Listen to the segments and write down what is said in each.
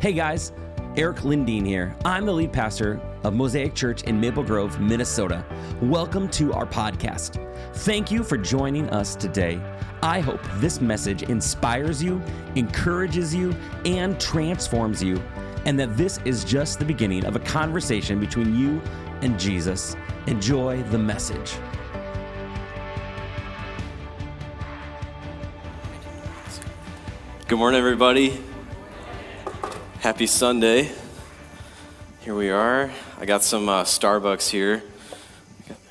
Hey guys, Eric Lindeen here. I'm the lead pastor of Mosaic Church in Maple Grove, Minnesota. Welcome to our podcast. Thank you for joining us today. I hope this message inspires you, encourages you, and transforms you, and that this is just the beginning of a conversation between you and Jesus. Enjoy the message. Good morning, everybody. Happy Sunday. Here we are. I got some uh, Starbucks here.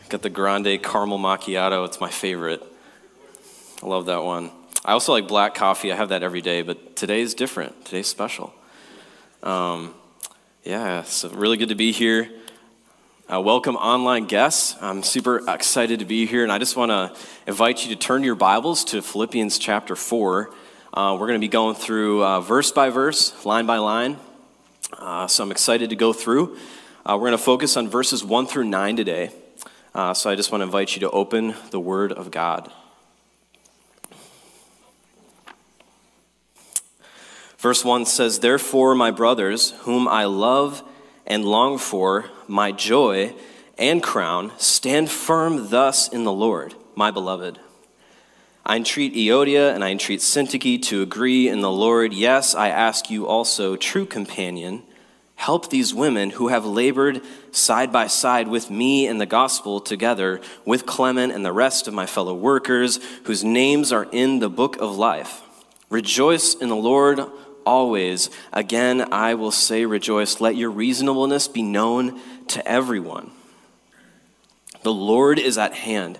Got the Grande Caramel Macchiato. It's my favorite. I love that one. I also like black coffee. I have that every day, but today's different. Today's special. Um, yeah, so really good to be here. Uh, welcome, online guests. I'm super excited to be here, and I just want to invite you to turn your Bibles to Philippians chapter 4. Uh, we're going to be going through uh, verse by verse, line by line. Uh, so I'm excited to go through. Uh, we're going to focus on verses 1 through 9 today. Uh, so I just want to invite you to open the Word of God. Verse 1 says, Therefore, my brothers, whom I love and long for, my joy and crown, stand firm thus in the Lord, my beloved. I entreat Euodia and I entreat Syntyche to agree in the Lord. Yes, I ask you also, true companion, help these women who have labored side by side with me in the gospel together with Clement and the rest of my fellow workers whose names are in the book of life. Rejoice in the Lord always. Again, I will say, rejoice. Let your reasonableness be known to everyone. The Lord is at hand.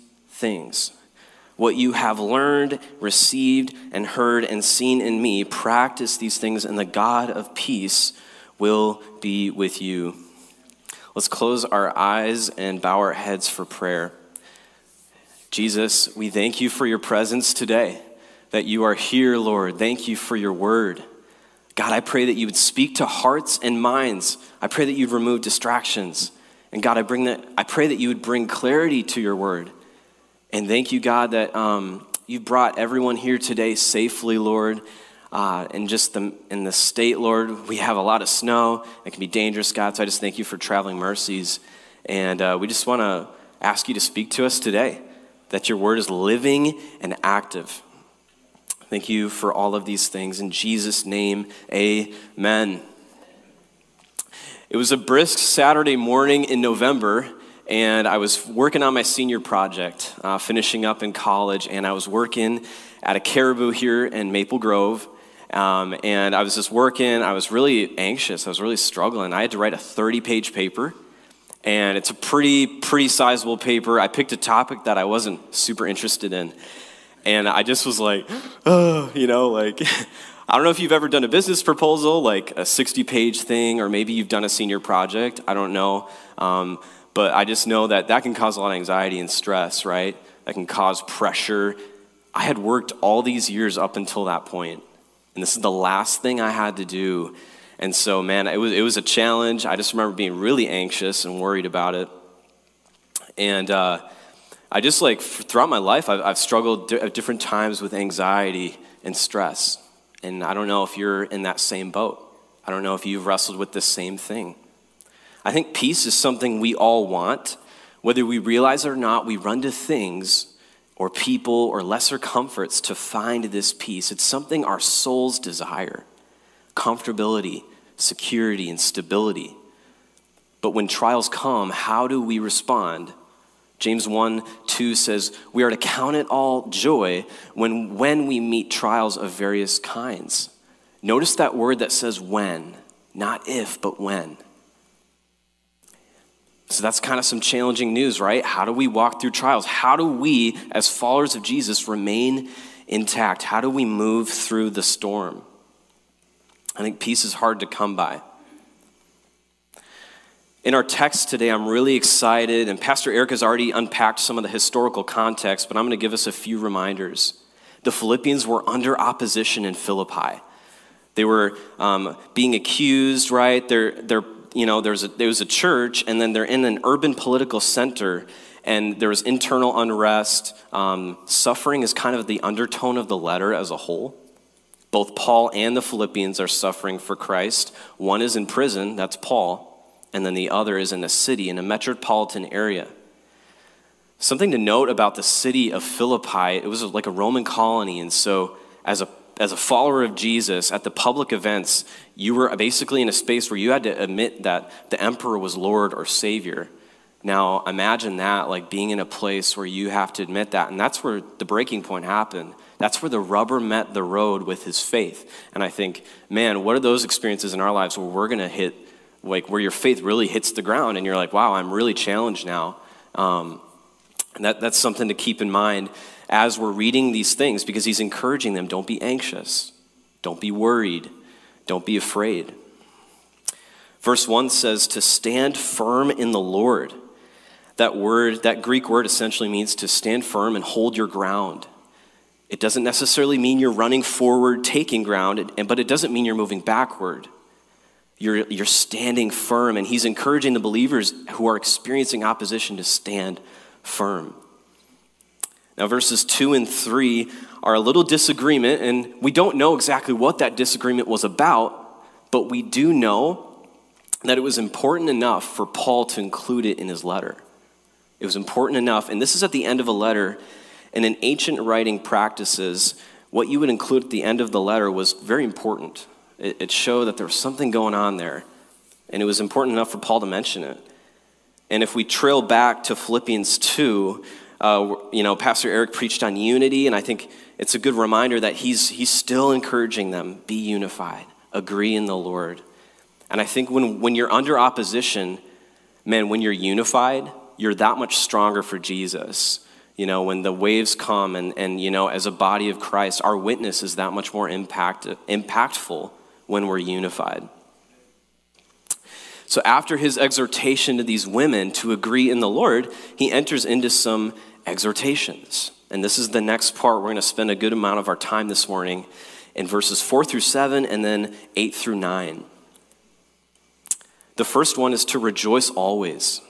things. What you have learned, received, and heard and seen in me, practice these things, and the God of peace will be with you. Let's close our eyes and bow our heads for prayer. Jesus, we thank you for your presence today, that you are here, Lord. Thank you for your word. God, I pray that you would speak to hearts and minds. I pray that you'd remove distractions. And God, I, bring that, I pray that you would bring clarity to your word. And thank you, God, that um, you've brought everyone here today safely, Lord. Uh, and just the, in the state, Lord, we have a lot of snow. It can be dangerous, God. So I just thank you for traveling mercies. And uh, we just want to ask you to speak to us today, that your word is living and active. Thank you for all of these things. In Jesus' name, amen. It was a brisk Saturday morning in November and I was working on my senior project, uh, finishing up in college, and I was working at a Caribou here in Maple Grove. Um, and I was just working, I was really anxious, I was really struggling. I had to write a 30 page paper, and it's a pretty, pretty sizable paper. I picked a topic that I wasn't super interested in, and I just was like, oh, you know, like, I don't know if you've ever done a business proposal, like a 60 page thing, or maybe you've done a senior project. I don't know. Um, but I just know that that can cause a lot of anxiety and stress, right? That can cause pressure. I had worked all these years up until that point, and this is the last thing I had to do. And so, man, it was, it was a challenge. I just remember being really anxious and worried about it. And uh, I just like, throughout my life, I've, I've struggled at different times with anxiety and stress. And I don't know if you're in that same boat. I don't know if you've wrestled with the same thing. I think peace is something we all want. Whether we realize it or not, we run to things or people or lesser comforts to find this peace. It's something our souls desire comfortability, security, and stability. But when trials come, how do we respond? James 1 2 says, We are to count it all joy when, when we meet trials of various kinds. Notice that word that says when, not if, but when. So that's kind of some challenging news, right? How do we walk through trials? How do we, as followers of Jesus, remain intact? How do we move through the storm? I think peace is hard to come by. In our text today, I'm really excited, and Pastor Eric has already unpacked some of the historical context, but I'm going to give us a few reminders. The Philippians were under opposition in Philippi. They were um, being accused, right? They're, they're, you know, there's a, there was a church, and then they're in an urban political center, and there was internal unrest. Um, suffering is kind of the undertone of the letter as a whole. Both Paul and the Philippians are suffering for Christ. One is in prison, that's Paul and then the other is in a city, in a metropolitan area. Something to note about the city of Philippi, it was like a Roman colony, and so as a as a follower of Jesus at the public events, you were basically in a space where you had to admit that the emperor was Lord or Savior. Now, imagine that, like being in a place where you have to admit that. And that's where the breaking point happened. That's where the rubber met the road with his faith. And I think, man, what are those experiences in our lives where we're going to hit like where your faith really hits the ground and you're like, wow, I'm really challenged now. Um, and that, that's something to keep in mind as we're reading these things because he's encouraging them don't be anxious, don't be worried, don't be afraid. Verse 1 says to stand firm in the Lord. That word, that Greek word essentially means to stand firm and hold your ground. It doesn't necessarily mean you're running forward, taking ground, but it doesn't mean you're moving backward. You're, you're standing firm, and he's encouraging the believers who are experiencing opposition to stand firm. Now, verses 2 and 3 are a little disagreement, and we don't know exactly what that disagreement was about, but we do know that it was important enough for Paul to include it in his letter. It was important enough, and this is at the end of a letter, and in ancient writing practices, what you would include at the end of the letter was very important. It, it showed that there was something going on there, and it was important enough for Paul to mention it. And if we trail back to Philippians 2, uh, you know, Pastor Eric preached on unity, and I think it's a good reminder that he's, he's still encouraging them be unified, agree in the Lord. And I think when, when you're under opposition, man, when you're unified, you're that much stronger for Jesus. You know, when the waves come, and, and you know, as a body of Christ, our witness is that much more impact, impactful when we're unified. So, after his exhortation to these women to agree in the Lord, he enters into some exhortations. And this is the next part. We're going to spend a good amount of our time this morning in verses 4 through 7 and then 8 through 9. The first one is to rejoice always.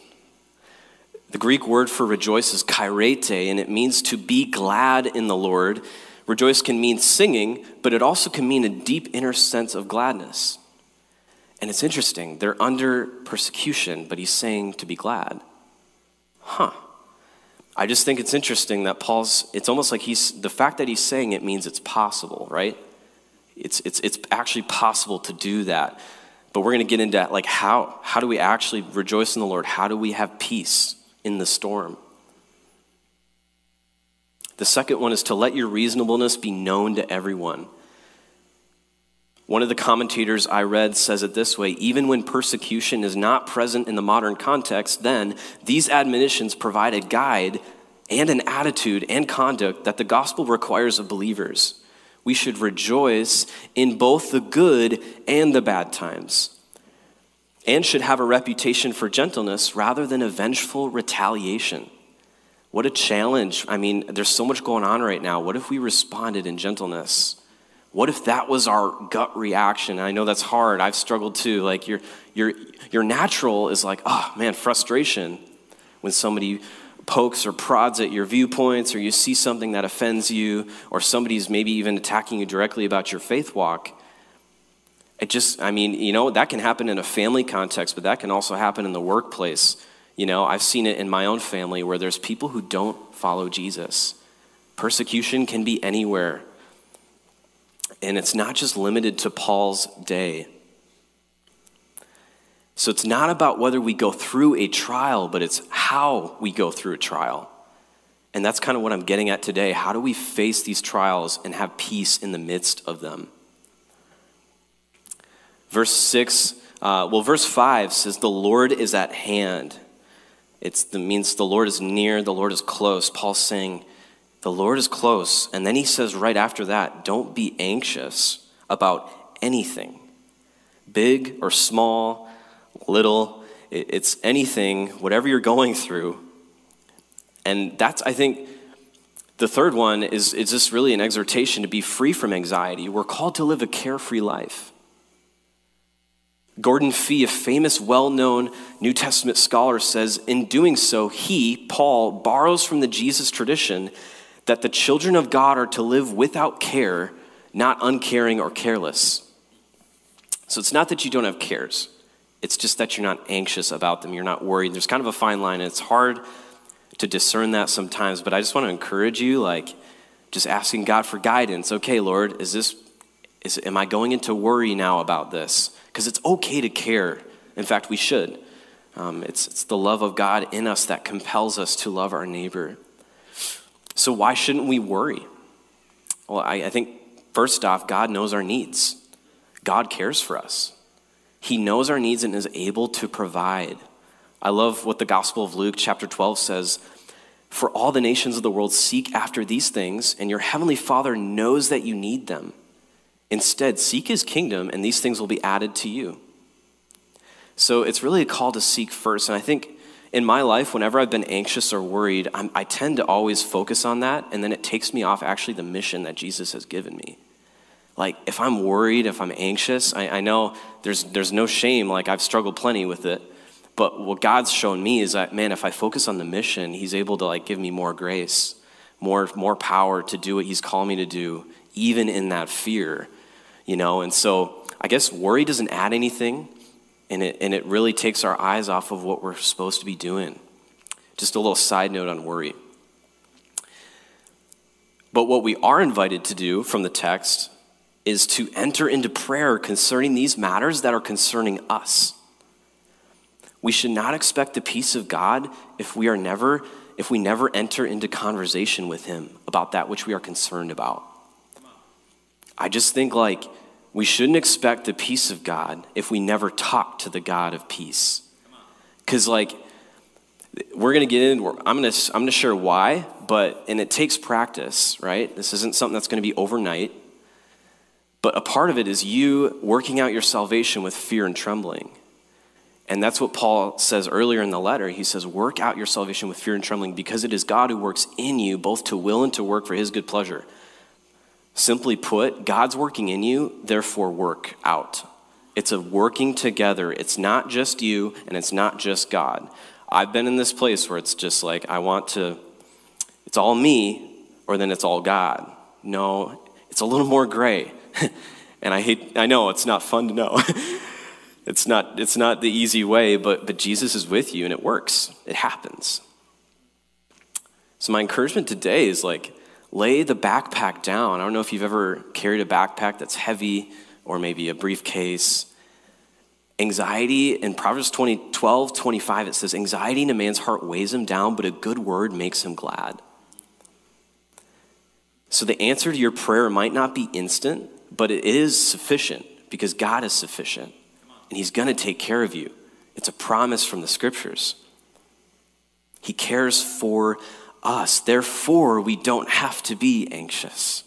The Greek word for rejoice is kairete, and it means to be glad in the Lord Rejoice can mean singing, but it also can mean a deep inner sense of gladness. And it's interesting, they're under persecution, but he's saying to be glad. Huh. I just think it's interesting that Paul's, it's almost like he's, the fact that he's saying it means it's possible, right? It's, it's, it's actually possible to do that. But we're going to get into like how, how do we actually rejoice in the Lord? How do we have peace in the storm? The second one is to let your reasonableness be known to everyone. One of the commentators I read says it this way even when persecution is not present in the modern context, then these admonitions provide a guide and an attitude and conduct that the gospel requires of believers. We should rejoice in both the good and the bad times, and should have a reputation for gentleness rather than a vengeful retaliation. What a challenge. I mean, there's so much going on right now. What if we responded in gentleness? What if that was our gut reaction? I know that's hard. I've struggled too. Like your your your natural is like, oh man, frustration when somebody pokes or prods at your viewpoints or you see something that offends you or somebody's maybe even attacking you directly about your faith walk. It just, I mean, you know, that can happen in a family context, but that can also happen in the workplace you know, I've seen it in my own family where there's people who don't follow Jesus. Persecution can be anywhere. And it's not just limited to Paul's day. So it's not about whether we go through a trial, but it's how we go through a trial. And that's kind of what I'm getting at today. How do we face these trials and have peace in the midst of them? Verse 6, uh, well, verse 5 says, The Lord is at hand. It means the Lord is near, the Lord is close. Paul's saying, the Lord is close. And then he says right after that, don't be anxious about anything. big or small, little, it's anything, whatever you're going through. And that's, I think, the third one is, is just really an exhortation to be free from anxiety. We're called to live a carefree life. Gordon Fee, a famous, well known New Testament scholar, says in doing so, he, Paul, borrows from the Jesus tradition that the children of God are to live without care, not uncaring or careless. So it's not that you don't have cares, it's just that you're not anxious about them, you're not worried. There's kind of a fine line, and it's hard to discern that sometimes, but I just want to encourage you, like, just asking God for guidance. Okay, Lord, is this, is, am I going into worry now about this? Because it's okay to care. In fact, we should. Um, it's, it's the love of God in us that compels us to love our neighbor. So, why shouldn't we worry? Well, I, I think first off, God knows our needs, God cares for us. He knows our needs and is able to provide. I love what the Gospel of Luke, chapter 12, says For all the nations of the world seek after these things, and your heavenly Father knows that you need them. Instead, seek his kingdom, and these things will be added to you. So it's really a call to seek first. And I think in my life, whenever I've been anxious or worried, I'm, i tend to always focus on that, and then it takes me off actually the mission that Jesus has given me. Like, if I'm worried, if I'm anxious, I, I know there's, there's no shame. Like, I've struggled plenty with it. But what God's shown me is that, man, if I focus on the mission, He's able to like give me more grace, more, more power to do what He's called me to do, even in that fear, you know? And so I guess worry doesn't add anything, and it, and it really takes our eyes off of what we're supposed to be doing. Just a little side note on worry. But what we are invited to do from the text is to enter into prayer concerning these matters that are concerning us. We should not expect the peace of God if we are never if we never enter into conversation with him about that which we are concerned about. I just think like we shouldn't expect the peace of God if we never talk to the God of peace. Cuz like we're going to get in I'm going to I'm going to share why, but and it takes practice, right? This isn't something that's going to be overnight. But a part of it is you working out your salvation with fear and trembling. And that's what Paul says earlier in the letter. He says, Work out your salvation with fear and trembling because it is God who works in you both to will and to work for his good pleasure. Simply put, God's working in you, therefore work out. It's a working together. It's not just you and it's not just God. I've been in this place where it's just like, I want to, it's all me or then it's all God. No, it's a little more gray. and I hate, I know it's not fun to know. It's not, it's not the easy way, but, but Jesus is with you and it works. It happens. So, my encouragement today is like, lay the backpack down. I don't know if you've ever carried a backpack that's heavy or maybe a briefcase. Anxiety in Proverbs 20, 12, 25, it says, Anxiety in a man's heart weighs him down, but a good word makes him glad. So the answer to your prayer might not be instant, but it is sufficient because God is sufficient and He's going to take care of you. It's a promise from the scriptures. He cares for us. Therefore, we don't have to be anxious.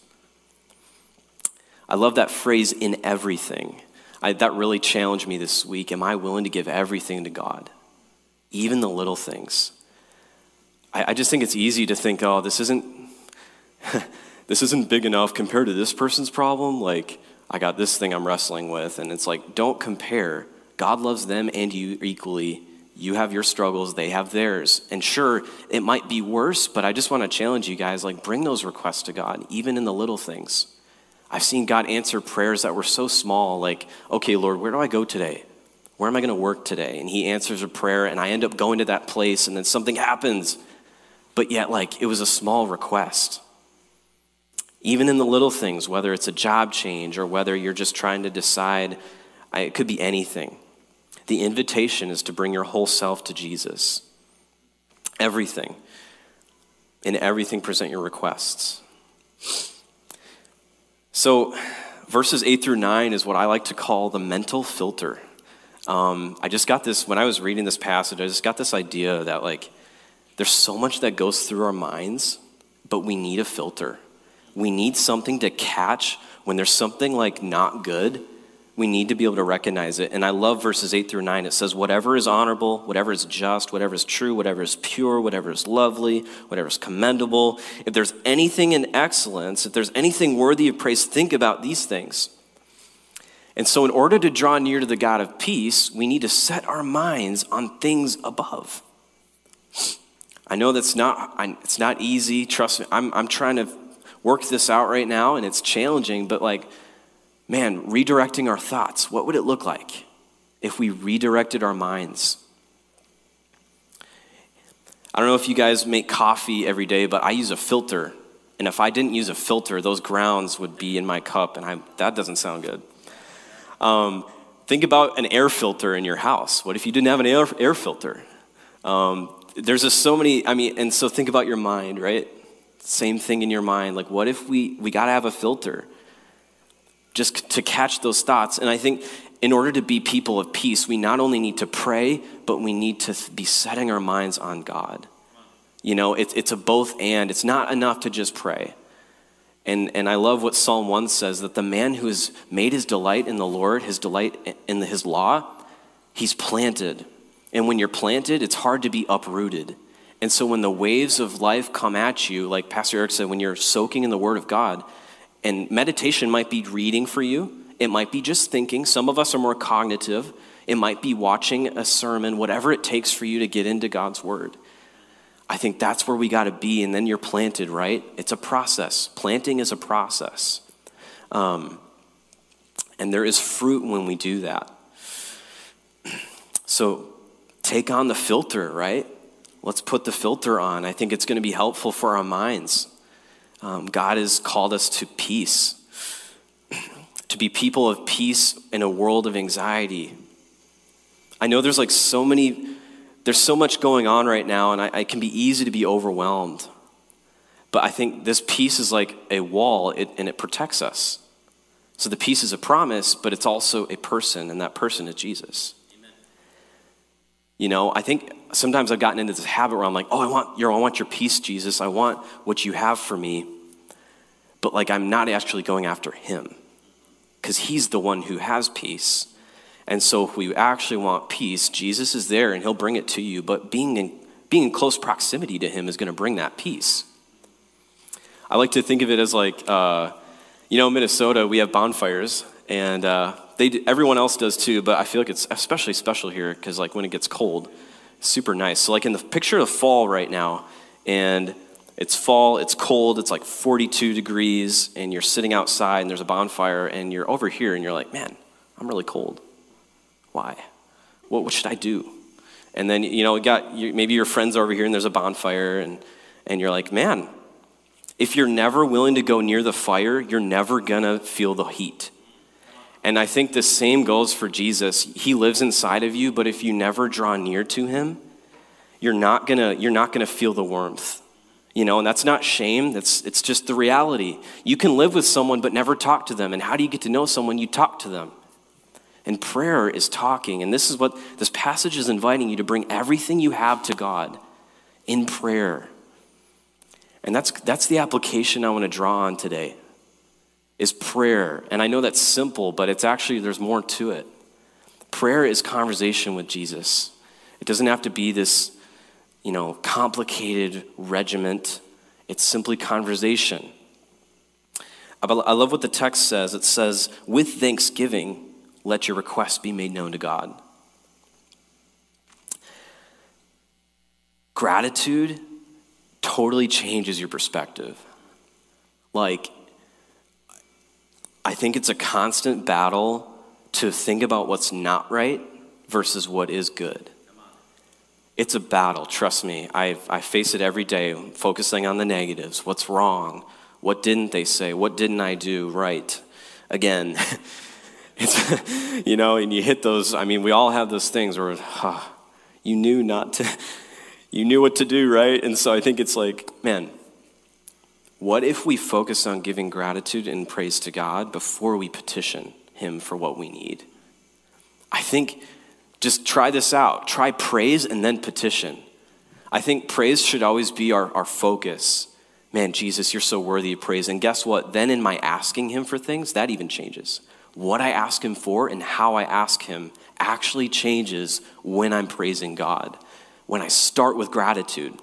I love that phrase, in everything. I, that really challenged me this week. Am I willing to give everything to God? Even the little things. I, I just think it's easy to think, oh, this isn't. this isn't big enough compared to this person's problem. Like, I got this thing I'm wrestling with. And it's like, don't compare. God loves them and you equally. You have your struggles, they have theirs. And sure, it might be worse, but I just want to challenge you guys like, bring those requests to God, even in the little things. I've seen God answer prayers that were so small, like, okay, Lord, where do I go today? Where am I going to work today? And He answers a prayer, and I end up going to that place, and then something happens. But yet, like, it was a small request. Even in the little things, whether it's a job change or whether you're just trying to decide, it could be anything. The invitation is to bring your whole self to Jesus. Everything. In everything, present your requests. So, verses 8 through 9 is what I like to call the mental filter. Um, I just got this, when I was reading this passage, I just got this idea that, like, there's so much that goes through our minds, but we need a filter. We need something to catch when there's something like not good. We need to be able to recognize it. And I love verses 8 through 9. It says, Whatever is honorable, whatever is just, whatever is true, whatever is pure, whatever is lovely, whatever is commendable, if there's anything in excellence, if there's anything worthy of praise, think about these things. And so, in order to draw near to the God of peace, we need to set our minds on things above. I know that's not, it's not easy. Trust me, I'm, I'm trying to work this out right now, and it's challenging, but like, man, redirecting our thoughts, what would it look like if we redirected our minds? I don't know if you guys make coffee every day, but I use a filter. And if I didn't use a filter, those grounds would be in my cup, and I, that doesn't sound good. Um, think about an air filter in your house. What if you didn't have an air, air filter? Um, there's just so many, I mean, and so think about your mind, right? Same thing in your mind. Like, what if we, we got to have a filter? Just to catch those thoughts. And I think in order to be people of peace, we not only need to pray, but we need to be setting our minds on God. You know, it's, it's a both and. It's not enough to just pray. And, and I love what Psalm 1 says that the man who has made his delight in the Lord, his delight in his law, he's planted. And when you're planted, it's hard to be uprooted. And so when the waves of life come at you, like Pastor Eric said, when you're soaking in the Word of God, and meditation might be reading for you, it might be just thinking. Some of us are more cognitive. It might be watching a sermon, whatever it takes for you to get into God's Word. I think that's where we got to be, and then you're planted, right? It's a process. Planting is a process. Um, and there is fruit when we do that. So take on the filter, right? Let's put the filter on. I think it's going to be helpful for our minds. Um, God has called us to peace, to be people of peace in a world of anxiety. I know there's like so many, there's so much going on right now, and I, it can be easy to be overwhelmed. But I think this peace is like a wall, it, and it protects us. So the peace is a promise, but it's also a person, and that person is Jesus. You know, I think sometimes I've gotten into this habit where I'm like, oh, I want your, I want your peace, Jesus. I want what you have for me but like I'm not actually going after him because he's the one who has peace. And so if we actually want peace, Jesus is there and he'll bring it to you, but being in, being in close proximity to him is going to bring that peace. I like to think of it as like, uh, you know, Minnesota, we have bonfires, and uh, they do, everyone else does too, but I feel like it's especially special here because, like, when it gets cold, super nice. So, like, in the picture of fall right now, and it's fall, it's cold, it's like 42 degrees, and you're sitting outside and there's a bonfire, and you're over here and you're like, man, I'm really cold. Why? What, what should I do? And then, you know, got maybe your friends over here and there's a bonfire, and, and you're like, man, if you're never willing to go near the fire, you're never gonna feel the heat. And I think the same goes for Jesus. He lives inside of you, but if you never draw near to him, you're not gonna, you're not gonna feel the warmth. You know, and that's not shame, that's it's just the reality. You can live with someone but never talk to them. And how do you get to know someone? You talk to them. And prayer is talking. And this is what this passage is inviting you to bring everything you have to God in prayer. And that's that's the application I want to draw on today. Is prayer. And I know that's simple, but it's actually there's more to it. Prayer is conversation with Jesus. It doesn't have to be this you know, complicated regiment. It's simply conversation. I love what the text says. It says, with thanksgiving, let your requests be made known to God. Gratitude totally changes your perspective. Like, I think it's a constant battle to think about what's not right versus what is good. It's a battle, trust me. I, I face it every day, focusing on the negatives. What's wrong? What didn't they say? What didn't I do right? Again, it's, you know, and you hit those. I mean, we all have those things where huh, you knew not to, you knew what to do, right? And so I think it's like, man, what if we focus on giving gratitude and praise to God before we petition Him for what we need? I think just try this out. Try praise and then petition. I think praise should always be our, our focus. Man, Jesus, you're so worthy of praise. And guess what? Then in my asking him for things, that even changes. what I ask Him for and how I ask Him actually changes when I'm praising God, when I start with gratitude.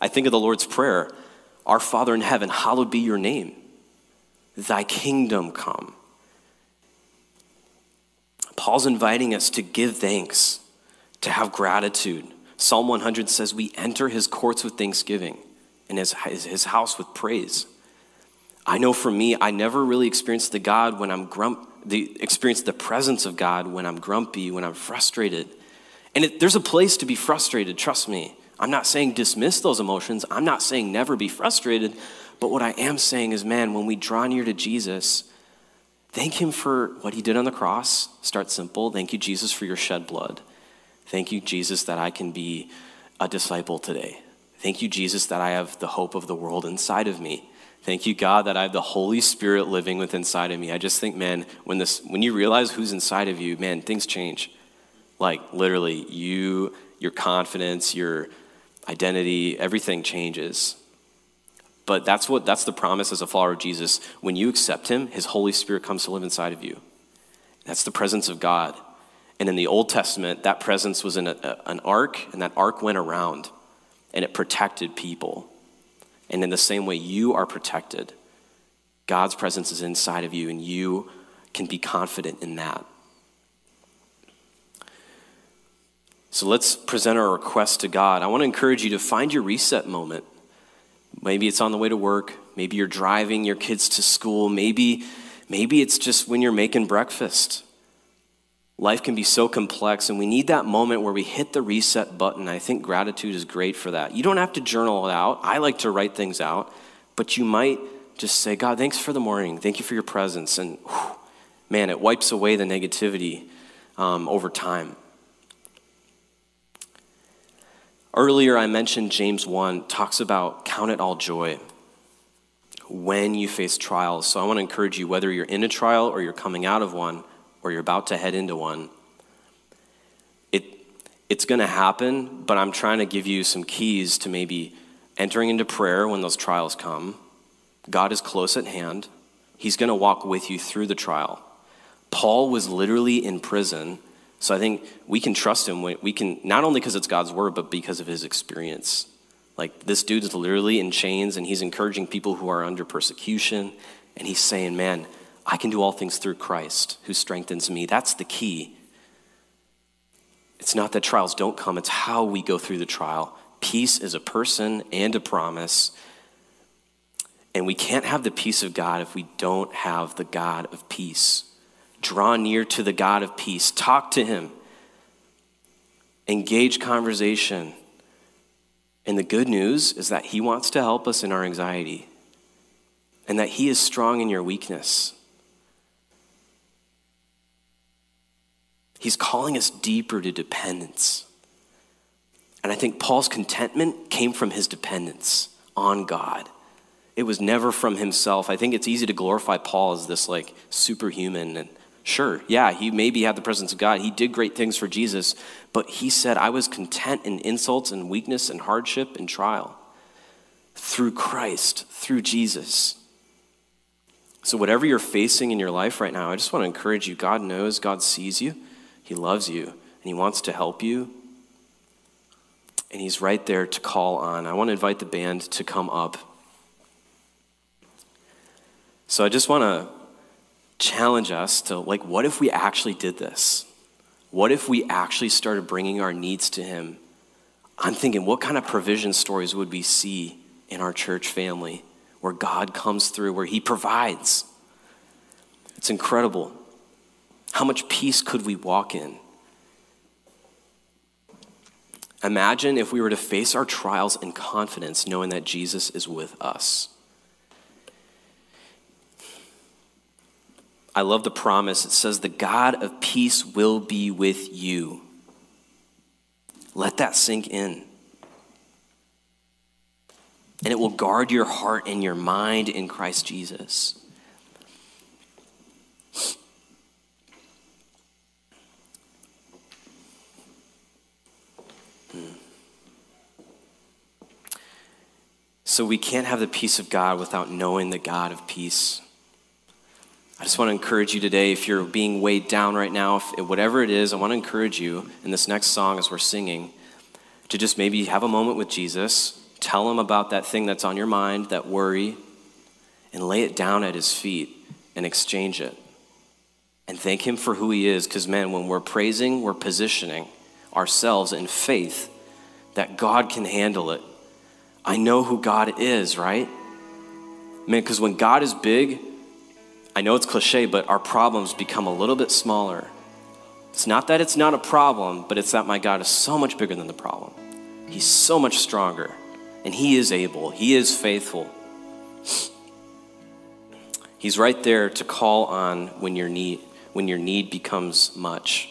I think of the Lord's Prayer Our Father in heaven, hallowed be your name, thy kingdom come. Paul's inviting us to give thanks, to have gratitude. Psalm 100 says, We enter his courts with thanksgiving and his, his house with praise. I know for me, I never really experienced the God when I'm grump, the experience the presence of God when I'm grumpy, when I'm frustrated. And it, there's a place to be frustrated, trust me. I'm not saying dismiss those emotions. I'm not saying never be frustrated. But what I am saying is, man, when we draw near to Jesus, thank Him for what He did on the cross. Start simple. Thank you, Jesus, for your shed blood. Thank you, Jesus, that I can be a disciple today. Thank you, Jesus, that I have the hope of the world inside of me. Thank you, God, that I have the Holy Spirit living within inside of me. I just think, man, when this when you realize who's inside of you, man, things change. Like literally, you, your confidence, your identity, everything changes. But that's what that's the promise as a follower of Jesus. When you accept him, his Holy Spirit comes to live inside of you. That's the presence of God. And in the Old Testament, that presence was in a, a, an ark, and that ark went around and it protected people. And in the same way, you are protected. God's presence is inside of you, and you can be confident in that. So let's present our request to God. I want to encourage you to find your reset moment. Maybe it's on the way to work, maybe you're driving your kids to school, maybe maybe it's just when you're making breakfast. Life can be so complex, and we need that moment where we hit the reset button. I think gratitude is great for that. You don't have to journal it out. I like to write things out, but you might just say, God, thanks for the morning. Thank you for your presence. And whew, man, it wipes away the negativity um, over time. Earlier, I mentioned James 1 talks about count it all joy when you face trials. So I want to encourage you, whether you're in a trial or you're coming out of one, or you're about to head into one, it, it's going to happen, but I'm trying to give you some keys to maybe entering into prayer when those trials come. God is close at hand, He's going to walk with you through the trial. Paul was literally in prison, so I think we can trust him. We can, not only because it's God's word, but because of his experience. Like, this dude is literally in chains, and he's encouraging people who are under persecution, and he's saying, Man, I can do all things through Christ who strengthens me. That's the key. It's not that trials don't come, it's how we go through the trial. Peace is a person and a promise. And we can't have the peace of God if we don't have the God of peace. Draw near to the God of peace, talk to Him, engage conversation. And the good news is that He wants to help us in our anxiety and that He is strong in your weakness. He's calling us deeper to dependence. And I think Paul's contentment came from his dependence on God. It was never from himself. I think it's easy to glorify Paul as this like superhuman and sure, yeah, he maybe had the presence of God. He did great things for Jesus, but he said, I was content in insults and weakness and hardship and trial through Christ, through Jesus. So, whatever you're facing in your life right now, I just want to encourage you God knows, God sees you. He loves you and He wants to help you. And He's right there to call on. I want to invite the band to come up. So I just want to challenge us to, like, what if we actually did this? What if we actually started bringing our needs to Him? I'm thinking, what kind of provision stories would we see in our church family where God comes through, where He provides? It's incredible. How much peace could we walk in? Imagine if we were to face our trials in confidence, knowing that Jesus is with us. I love the promise. It says, The God of peace will be with you. Let that sink in. And it will guard your heart and your mind in Christ Jesus. Hmm. So we can't have the peace of God without knowing the God of peace. I just want to encourage you today if you're being weighed down right now, if, whatever it is, I want to encourage you in this next song as we're singing to just maybe have a moment with Jesus, tell him about that thing that's on your mind, that worry, and lay it down at his feet and exchange it. And thank him for who he is, because man, when we're praising, we're positioning ourselves in faith that God can handle it. I know who God is, right? Man, because when God is big, I know it's cliche, but our problems become a little bit smaller. It's not that it's not a problem, but it's that my God is so much bigger than the problem. He's so much stronger, and He is able, He is faithful. He's right there to call on when your need, when your need becomes much.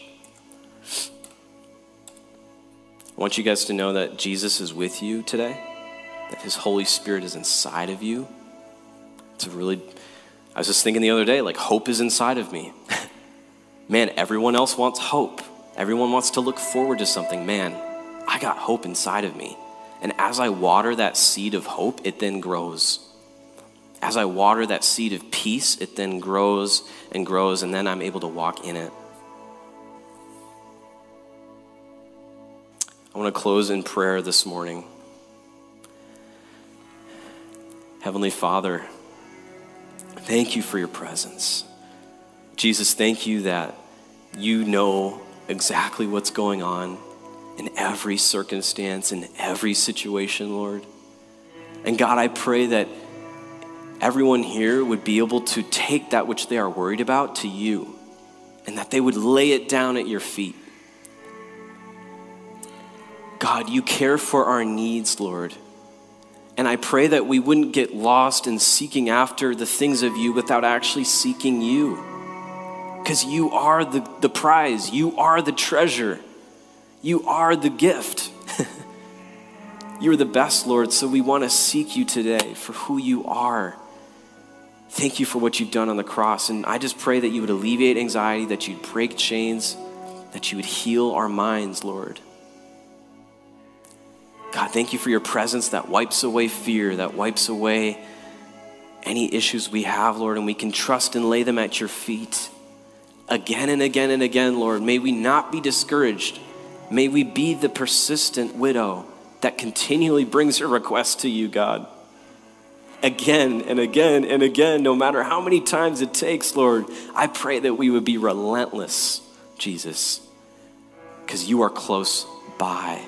I want you guys to know that Jesus is with you today, that His Holy Spirit is inside of you. It's a really I was just thinking the other day, like, hope is inside of me. Man, everyone else wants hope. Everyone wants to look forward to something. Man, I got hope inside of me. And as I water that seed of hope, it then grows. As I water that seed of peace, it then grows and grows, and then I'm able to walk in it. I want to close in prayer this morning. Heavenly Father, Thank you for your presence. Jesus, thank you that you know exactly what's going on in every circumstance, in every situation, Lord. And God, I pray that everyone here would be able to take that which they are worried about to you and that they would lay it down at your feet. God, you care for our needs, Lord. And I pray that we wouldn't get lost in seeking after the things of you without actually seeking you. Because you are the, the prize, you are the treasure, you are the gift. You're the best, Lord, so we want to seek you today for who you are. Thank you for what you've done on the cross. And I just pray that you would alleviate anxiety, that you'd break chains, that you would heal our minds, Lord. God, thank you for your presence that wipes away fear, that wipes away any issues we have, Lord, and we can trust and lay them at your feet again and again and again, Lord. May we not be discouraged. May we be the persistent widow that continually brings her request to you, God. Again and again and again, no matter how many times it takes, Lord, I pray that we would be relentless, Jesus, because you are close by.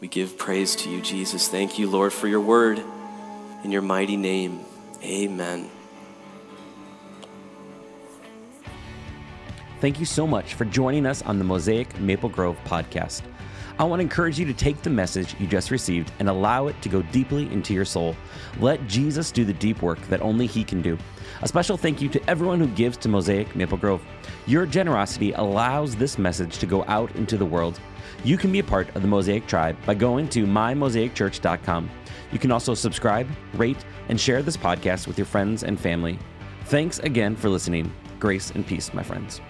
We give praise to you, Jesus. Thank you, Lord, for your word. In your mighty name, amen. Thank you so much for joining us on the Mosaic Maple Grove podcast. I want to encourage you to take the message you just received and allow it to go deeply into your soul. Let Jesus do the deep work that only He can do. A special thank you to everyone who gives to Mosaic Maple Grove. Your generosity allows this message to go out into the world. You can be a part of the Mosaic Tribe by going to mymosaicchurch.com. You can also subscribe, rate, and share this podcast with your friends and family. Thanks again for listening. Grace and peace, my friends.